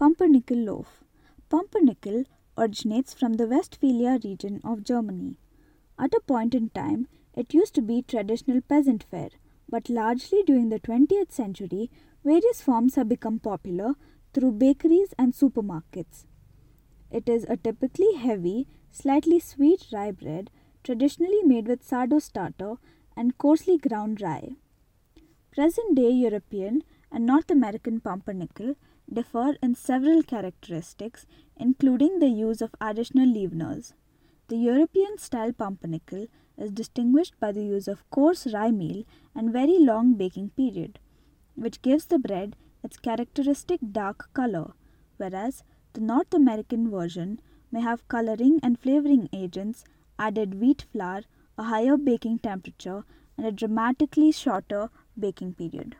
Pumpernickel loaf. Pumpernickel originates from the Westphalia region of Germany. At a point in time, it used to be traditional peasant fare, but largely during the 20th century, various forms have become popular through bakeries and supermarkets. It is a typically heavy, slightly sweet rye bread, traditionally made with sourdough starter and coarsely ground rye. Present day European and North American pumpernickel differ in several characteristics, including the use of additional leaveners. The European style pumpernickel is distinguished by the use of coarse rye meal and very long baking period, which gives the bread its characteristic dark color, whereas the North American version may have coloring and flavoring agents, added wheat flour, a higher baking temperature, and a dramatically shorter baking period.